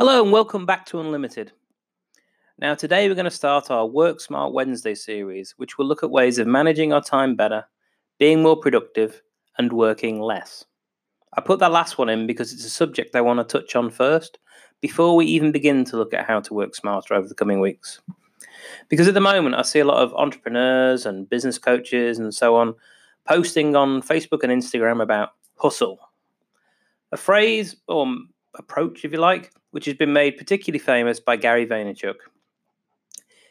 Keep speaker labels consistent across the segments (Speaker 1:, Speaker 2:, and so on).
Speaker 1: Hello and welcome back to Unlimited. Now, today we're going to start our Work Smart Wednesday series, which will look at ways of managing our time better, being more productive, and working less. I put that last one in because it's a subject I want to touch on first before we even begin to look at how to work smarter over the coming weeks. Because at the moment, I see a lot of entrepreneurs and business coaches and so on posting on Facebook and Instagram about hustle. A phrase or approach, if you like, which has been made particularly famous by Gary Vaynerchuk.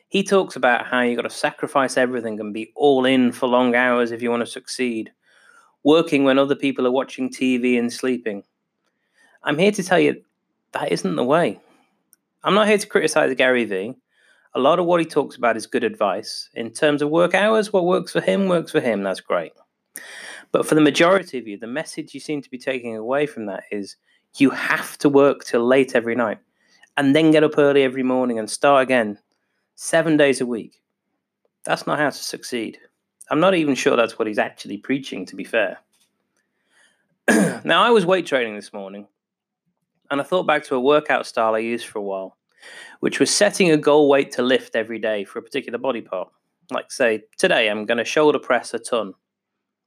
Speaker 1: He talks about how you've got to sacrifice everything and be all in for long hours if you want to succeed, working when other people are watching TV and sleeping. I'm here to tell you that isn't the way. I'm not here to criticize Gary Vee. A lot of what he talks about is good advice. In terms of work hours, what works for him works for him. That's great. But for the majority of you, the message you seem to be taking away from that is you have to work till late every night and then get up early every morning and start again seven days a week. That's not how to succeed. I'm not even sure that's what he's actually preaching, to be fair. now, I was weight training this morning and I thought back to a workout style I used for a while, which was setting a goal weight to lift every day for a particular body part. Like, say, today I'm going to shoulder press a ton.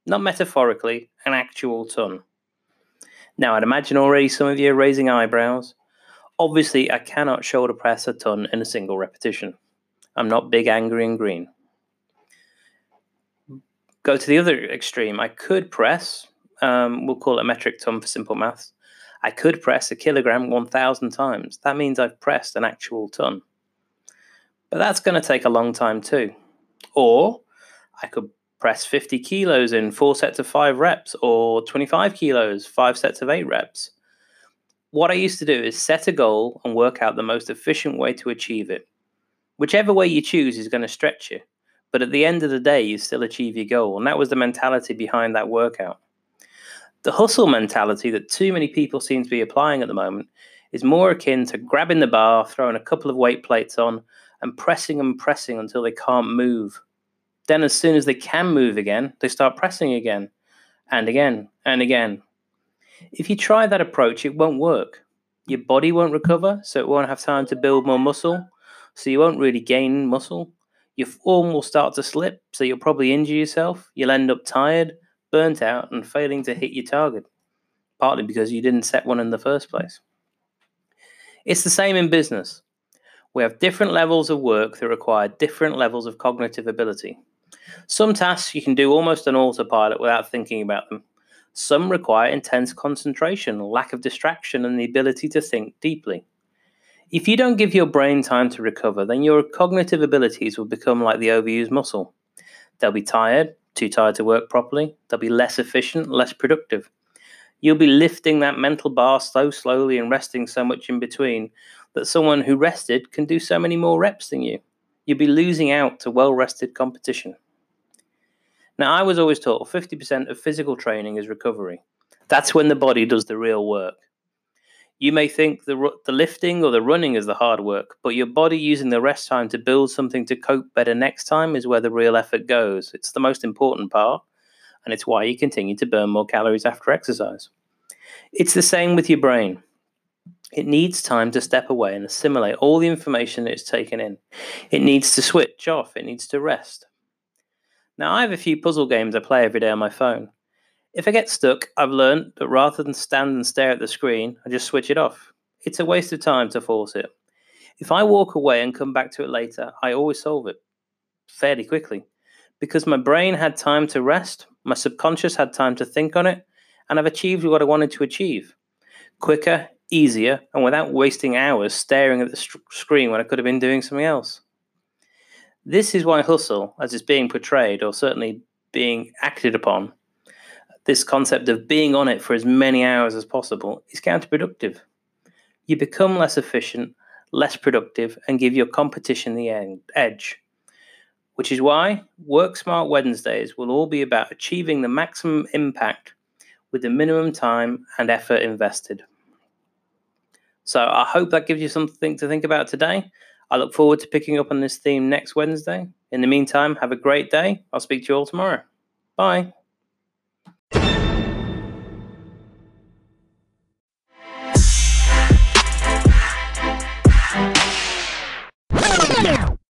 Speaker 1: Not metaphorically, an actual ton. Now, I'd imagine already some of you are raising eyebrows. Obviously, I cannot shoulder press a ton in a single repetition. I'm not big, angry, and green. Go to the other extreme. I could press, um, we'll call it a metric ton for simple maths. I could press a kilogram 1,000 times. That means I've pressed an actual ton. But that's going to take a long time too. Or I could press 50 kilos in four sets of five reps or 25 kilos, five sets of eight reps. What I used to do is set a goal and work out the most efficient way to achieve it. Whichever way you choose is going to stretch you, but at the end of the day, you still achieve your goal. And that was the mentality behind that workout. The hustle mentality that too many people seem to be applying at the moment is more akin to grabbing the bar, throwing a couple of weight plates on, and pressing and pressing until they can't move then, as soon as they can move again, they start pressing again and again and again. If you try that approach, it won't work. Your body won't recover, so it won't have time to build more muscle, so you won't really gain muscle. Your form will start to slip, so you'll probably injure yourself. You'll end up tired, burnt out, and failing to hit your target, partly because you didn't set one in the first place. It's the same in business. We have different levels of work that require different levels of cognitive ability. Some tasks you can do almost on autopilot without thinking about them. Some require intense concentration, lack of distraction, and the ability to think deeply. If you don't give your brain time to recover, then your cognitive abilities will become like the overused muscle. They'll be tired, too tired to work properly, they'll be less efficient, less productive. You'll be lifting that mental bar so slowly and resting so much in between that someone who rested can do so many more reps than you. You'll be losing out to well rested competition. Now, I was always taught 50% of physical training is recovery. That's when the body does the real work. You may think the, the lifting or the running is the hard work, but your body using the rest time to build something to cope better next time is where the real effort goes. It's the most important part, and it's why you continue to burn more calories after exercise. It's the same with your brain. It needs time to step away and assimilate all the information that it's taken in. It needs to switch off, it needs to rest. Now, I have a few puzzle games I play every day on my phone. If I get stuck, I've learned that rather than stand and stare at the screen, I just switch it off. It's a waste of time to force it. If I walk away and come back to it later, I always solve it fairly quickly because my brain had time to rest, my subconscious had time to think on it, and I've achieved what I wanted to achieve quicker, easier, and without wasting hours staring at the screen when I could have been doing something else. This is why hustle, as it's being portrayed or certainly being acted upon, this concept of being on it for as many hours as possible is counterproductive. You become less efficient, less productive, and give your competition the edge. Which is why Work Smart Wednesdays will all be about achieving the maximum impact with the minimum time and effort invested. So I hope that gives you something to think about today. I look forward to picking up on this theme next Wednesday. In the meantime, have a great day. I'll speak to you all tomorrow. Bye.